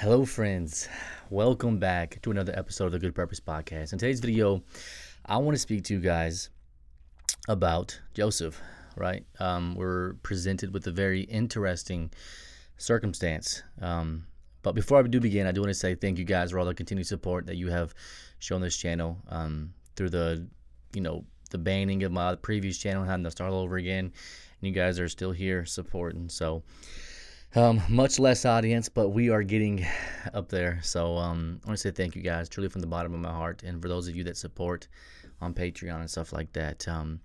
Hello, friends. Welcome back to another episode of the Good Purpose Podcast. In today's video, I want to speak to you guys about Joseph, right? Um, we're presented with a very interesting circumstance. Um, but before I do begin, I do want to say thank you guys for all the continued support that you have shown this channel um, through the, you know, the banning of my previous channel, having to start all over again. And you guys are still here supporting. So, um, much less audience, but we are getting up there. So um, I want to say thank you guys, truly from the bottom of my heart, and for those of you that support on Patreon and stuff like that. Um,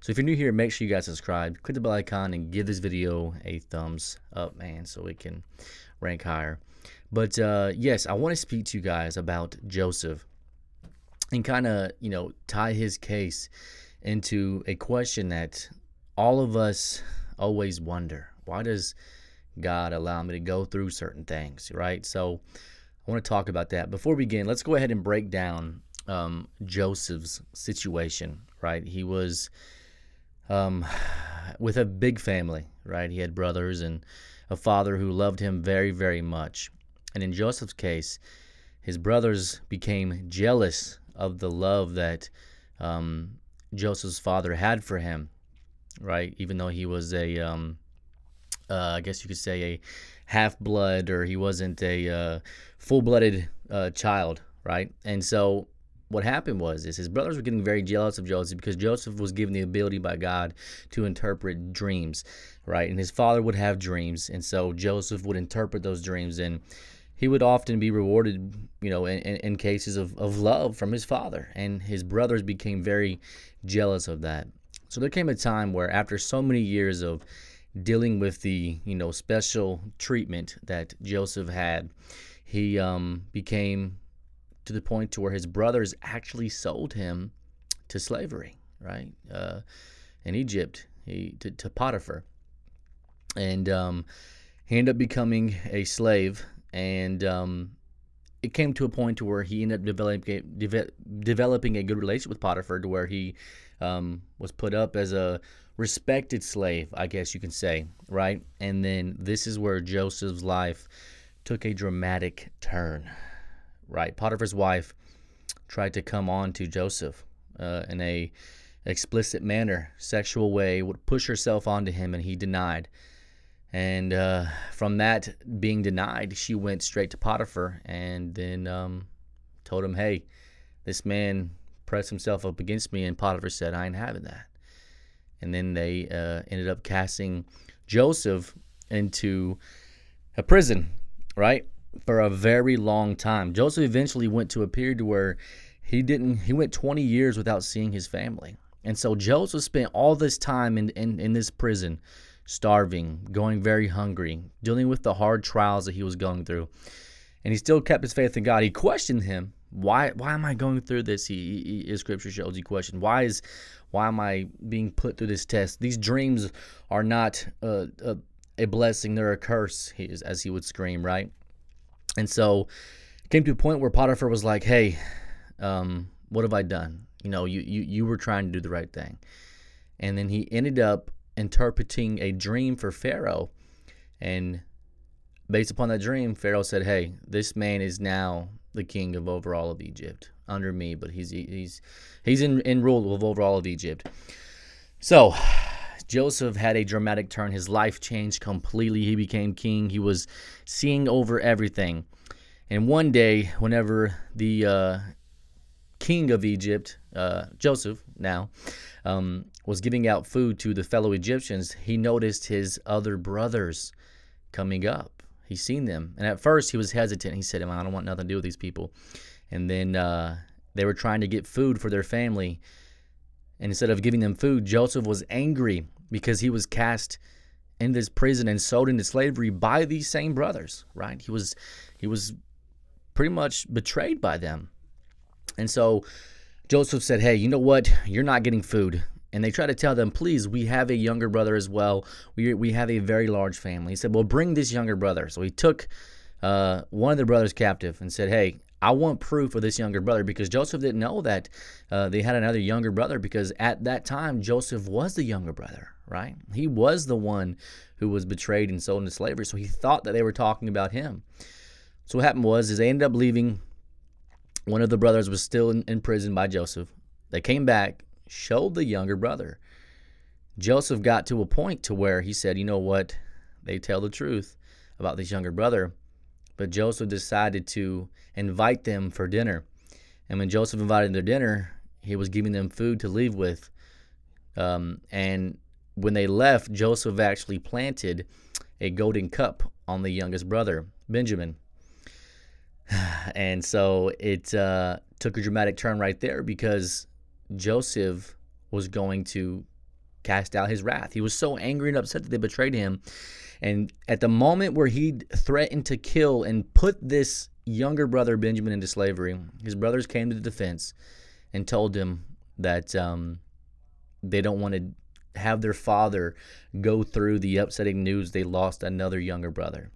so if you're new here, make sure you guys subscribe, click the bell icon, and give this video a thumbs up, man, so it can rank higher. But uh, yes, I want to speak to you guys about Joseph and kind of you know tie his case into a question that all of us always wonder: Why does God allow me to go through certain things, right? So I want to talk about that. Before we begin, let's go ahead and break down um, Joseph's situation, right? He was um, with a big family, right? He had brothers and a father who loved him very, very much. And in Joseph's case, his brothers became jealous of the love that um, Joseph's father had for him, right? Even though he was a um, uh, I guess you could say, a half blood or he wasn't a uh, full blooded uh, child, right? And so what happened was is his brothers were getting very jealous of Joseph because Joseph was given the ability by God to interpret dreams, right? And his father would have dreams, and so Joseph would interpret those dreams, and he would often be rewarded, you know, in, in cases of, of love from his father. And his brothers became very jealous of that. So there came a time where, after so many years of dealing with the you know special treatment that Joseph had, he um, became to the point to where his brothers actually sold him to slavery, right? Uh, in Egypt, he to, to Potiphar, and um, he ended up becoming a slave, and um, it came to a point to where he ended up developing de- developing a good relationship with Potiphar, to where he um, was put up as a respected slave, I guess you can say, right? And then this is where Joseph's life took a dramatic turn, right? Potiphar's wife tried to come on to Joseph uh, in a explicit manner, sexual way, would push herself onto him, and he denied. And uh, from that being denied, she went straight to Potiphar and then um, told him, "Hey, this man pressed himself up against me," and Potiphar said, "I ain't having that." and then they uh, ended up casting Joseph into a prison, right, for a very long time. Joseph eventually went to a period where he didn't. He went 20 years without seeing his family, and so Joseph spent all this time in in, in this prison, starving, going very hungry, dealing with the hard trials that he was going through, and he still kept his faith in God. He questioned him. Why, why am I going through this? He, he, his scripture shows he question. Why is why am I being put through this test? These dreams are not a, a, a blessing, they're a curse, as he would scream, right? And so it came to a point where Potiphar was like, hey, um, what have I done? You know, you, you, you were trying to do the right thing. And then he ended up interpreting a dream for Pharaoh. And based upon that dream, Pharaoh said, hey, this man is now the king of over all of Egypt under me, but he's he's he's in, in rule of over all of Egypt. So Joseph had a dramatic turn. His life changed completely. He became king. He was seeing over everything. And one day, whenever the uh, king of Egypt, uh, Joseph now, um, was giving out food to the fellow Egyptians, he noticed his other brothers coming up. He seen them, and at first he was hesitant. He said, "I don't want nothing to do with these people." and then uh, they were trying to get food for their family. And instead of giving them food, Joseph was angry because he was cast in this prison and sold into slavery by these same brothers. Right? He was he was pretty much betrayed by them, and so Joseph said, "Hey, you know what? You're not getting food." And they try to tell them, please, we have a younger brother as well. We, we have a very large family. He said, well, bring this younger brother. So he took uh, one of the brothers captive and said, hey, I want proof of this younger brother because Joseph didn't know that uh, they had another younger brother because at that time Joseph was the younger brother, right? He was the one who was betrayed and sold into slavery, so he thought that they were talking about him. So what happened was is they ended up leaving. One of the brothers was still in, in prison by Joseph. They came back, showed the younger brother. Joseph got to a point to where he said, "You know what? They tell the truth about this younger brother." But Joseph decided to invite them for dinner. And when Joseph invited them to dinner, he was giving them food to leave with. Um, and when they left, Joseph actually planted a golden cup on the youngest brother, Benjamin. And so it uh, took a dramatic turn right there because Joseph was going to cast out his wrath. He was so angry and upset that they betrayed him. And at the moment where he threatened to kill and put this younger brother, Benjamin, into slavery, his brothers came to the defense and told him that um, they don't want to have their father go through the upsetting news they lost another younger brother.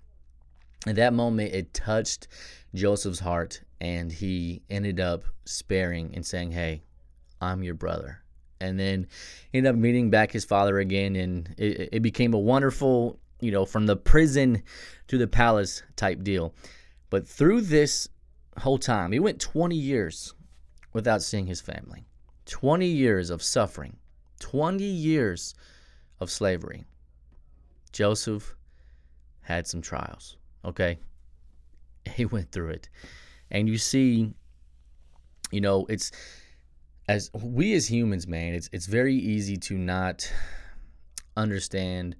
At that moment, it touched Joseph's heart, and he ended up sparing and saying, Hey, I'm your brother. And then ended up meeting back his father again, and it, it became a wonderful, you know, from the prison to the palace type deal. But through this whole time, he went 20 years without seeing his family, 20 years of suffering, 20 years of slavery. Joseph had some trials, okay? He went through it. And you see, you know, it's as we as humans, man, it's it's very easy to not understand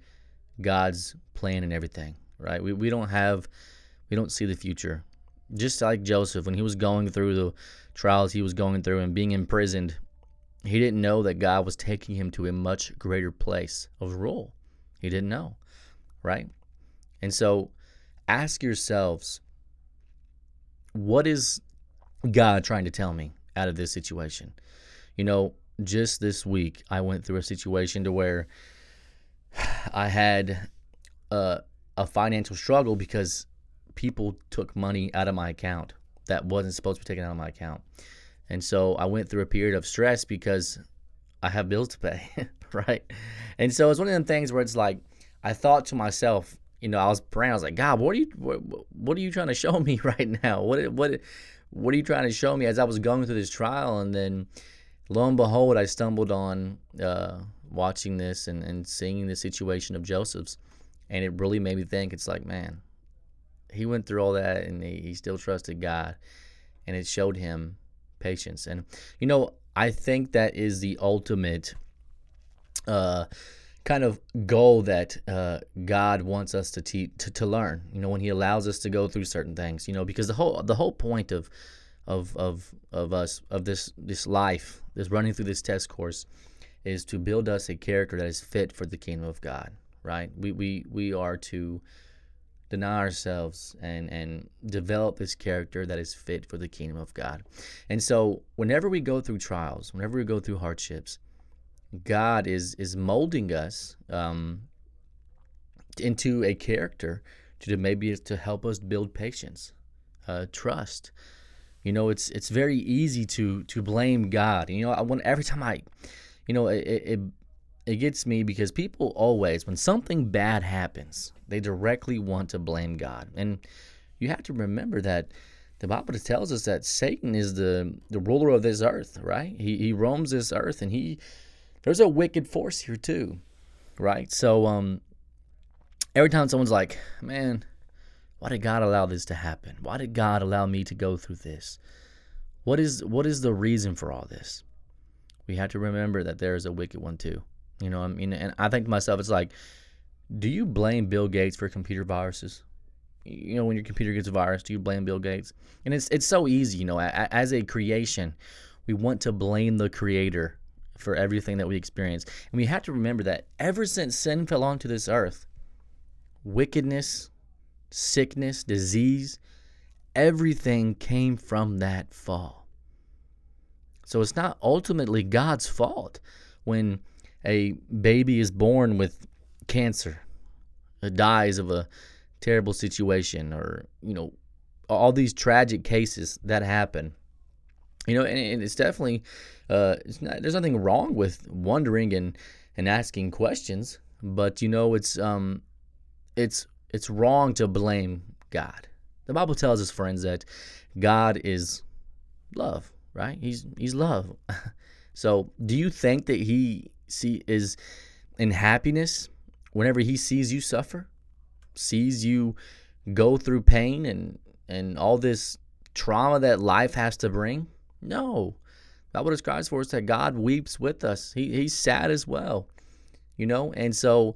God's plan and everything, right? We we don't have we don't see the future. Just like Joseph when he was going through the trials he was going through and being imprisoned, he didn't know that God was taking him to a much greater place of rule. He didn't know, right? And so ask yourselves what is God trying to tell me out of this situation? You know, just this week I went through a situation to where I had a, a financial struggle because people took money out of my account that wasn't supposed to be taken out of my account. And so I went through a period of stress because I have bills to pay, right? And so it's one of them things where it's like I thought to myself, you know, I was praying. I was like, God, what are you, what, what are you trying to show me right now? What, what, what are you trying to show me as I was going through this trial? And then, lo and behold, I stumbled on uh, watching this and, and seeing the situation of Joseph's, and it really made me think. It's like, man, he went through all that, and he, he still trusted God, and it showed him patience. And you know, I think that is the ultimate. Uh, kind of goal that uh, God wants us to, te- to to learn. You know, when He allows us to go through certain things. You know, because the whole the whole point of of of of us of this this life, this running through this test course, is to build us a character that is fit for the kingdom of God. Right? We we we are to deny ourselves and and develop this character that is fit for the kingdom of God. And so, whenever we go through trials, whenever we go through hardships God is is molding us um, into a character to maybe to help us build patience, uh, trust. You know, it's it's very easy to to blame God. You know, I want every time I, you know, it, it it gets me because people always when something bad happens, they directly want to blame God, and you have to remember that the Bible tells us that Satan is the the ruler of this earth, right? He he roams this earth and he there's a wicked force here too, right? So um, every time someone's like, "Man, why did God allow this to happen? Why did God allow me to go through this? What is what is the reason for all this?" We have to remember that there is a wicked one too. You know, I mean, and I think to myself, it's like, do you blame Bill Gates for computer viruses? You know, when your computer gets a virus, do you blame Bill Gates? And it's it's so easy, you know, as a creation, we want to blame the creator for everything that we experience. And we have to remember that ever since sin fell onto this earth, wickedness, sickness, disease, everything came from that fall. So it's not ultimately God's fault when a baby is born with cancer, dies of a terrible situation, or, you know, all these tragic cases that happen. You know, and, it's definitely uh, it's not, there's nothing wrong with wondering and and asking questions, but you know, it's um, it's it's wrong to blame God. The Bible tells us, friends, that God is love, right? He's he's love. so, do you think that he see is in happiness whenever he sees you suffer? Sees you go through pain and and all this trauma that life has to bring? No. Bible describes for us that God weeps with us. He, he's sad as well, you know? And so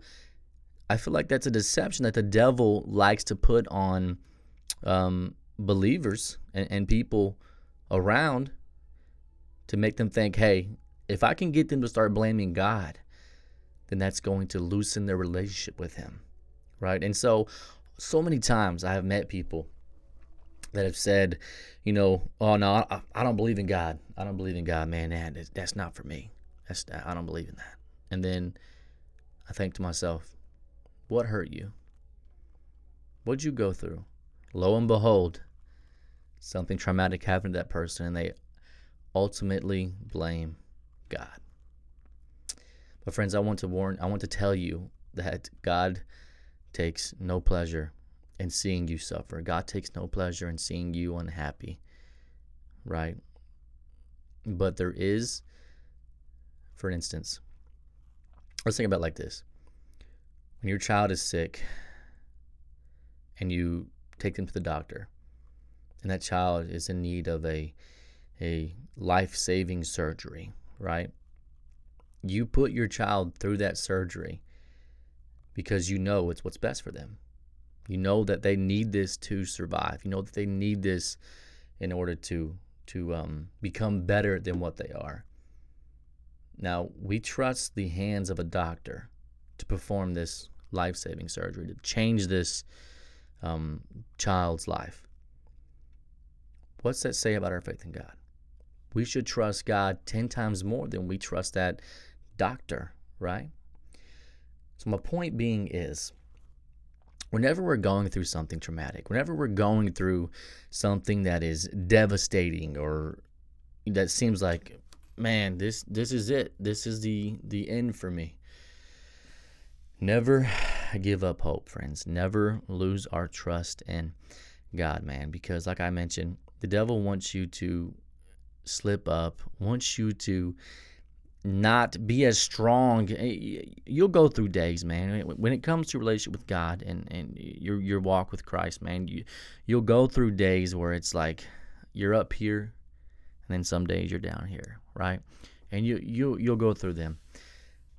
I feel like that's a deception that the devil likes to put on um, believers and, and people around to make them think, hey, if I can get them to start blaming God, then that's going to loosen their relationship with Him, right? And so, so many times I have met people that have said, you know, oh no, I, I don't believe in God. I don't believe in God, man. That, that's not for me. That's I don't believe in that. And then I think to myself, what hurt you? What'd you go through? Lo and behold, something traumatic happened to that person, and they ultimately blame God. But friends, I want to warn, I want to tell you that God takes no pleasure in seeing you suffer. God takes no pleasure in seeing you unhappy, right? But there is, for instance, let's think about like this. When your child is sick and you take them to the doctor, and that child is in need of a, a life saving surgery, right? You put your child through that surgery because you know it's what's best for them. You know that they need this to survive. You know that they need this in order to to um, become better than what they are. Now we trust the hands of a doctor to perform this life-saving surgery to change this um, child's life. What's that say about our faith in God? We should trust God ten times more than we trust that doctor, right? So my point being is whenever we're going through something traumatic, whenever we're going through something that is devastating or that seems like, man, this this is it. This is the the end for me. Never give up hope, friends. Never lose our trust in God, man, because like I mentioned, the devil wants you to slip up, wants you to not be as strong. Eh, you'll go through days, man. When it comes to relationship with God and, and your your walk with Christ, man, you you'll go through days where it's like you're up here, and then some days you're down here, right? And you you you'll go through them.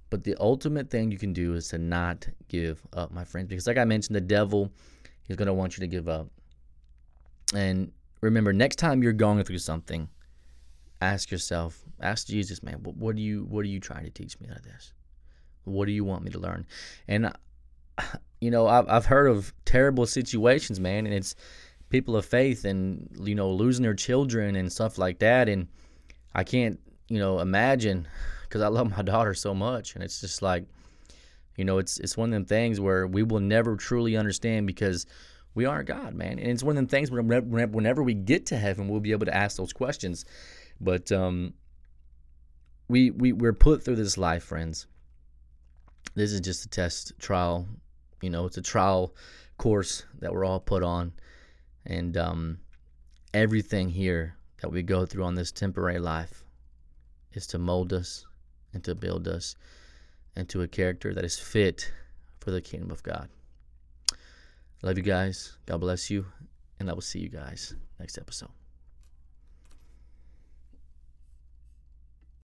But the ultimate thing you can do is to not give up, my friends, because like I mentioned, the devil is going to want you to give up. And remember, next time you're going through something, ask yourself, ask Jesus, man, what, what do you what are you trying to teach me out of this? What do you want me to learn? And you know, I've I've heard of terrible situations, man, and it's people of faith and you know losing their children and stuff like that, and I can't you know imagine because I love my daughter so much, and it's just like you know it's it's one of them things where we will never truly understand because we aren't God, man, and it's one of them things where whenever we get to heaven, we'll be able to ask those questions. But um, we we we're put through this life, friends. This is just a test trial. You know, it's a trial course that we're all put on, and um, everything here that we go through on this temporary life is to mold us and to build us into a character that is fit for the kingdom of God. Love you guys. God bless you. And I will see you guys next episode.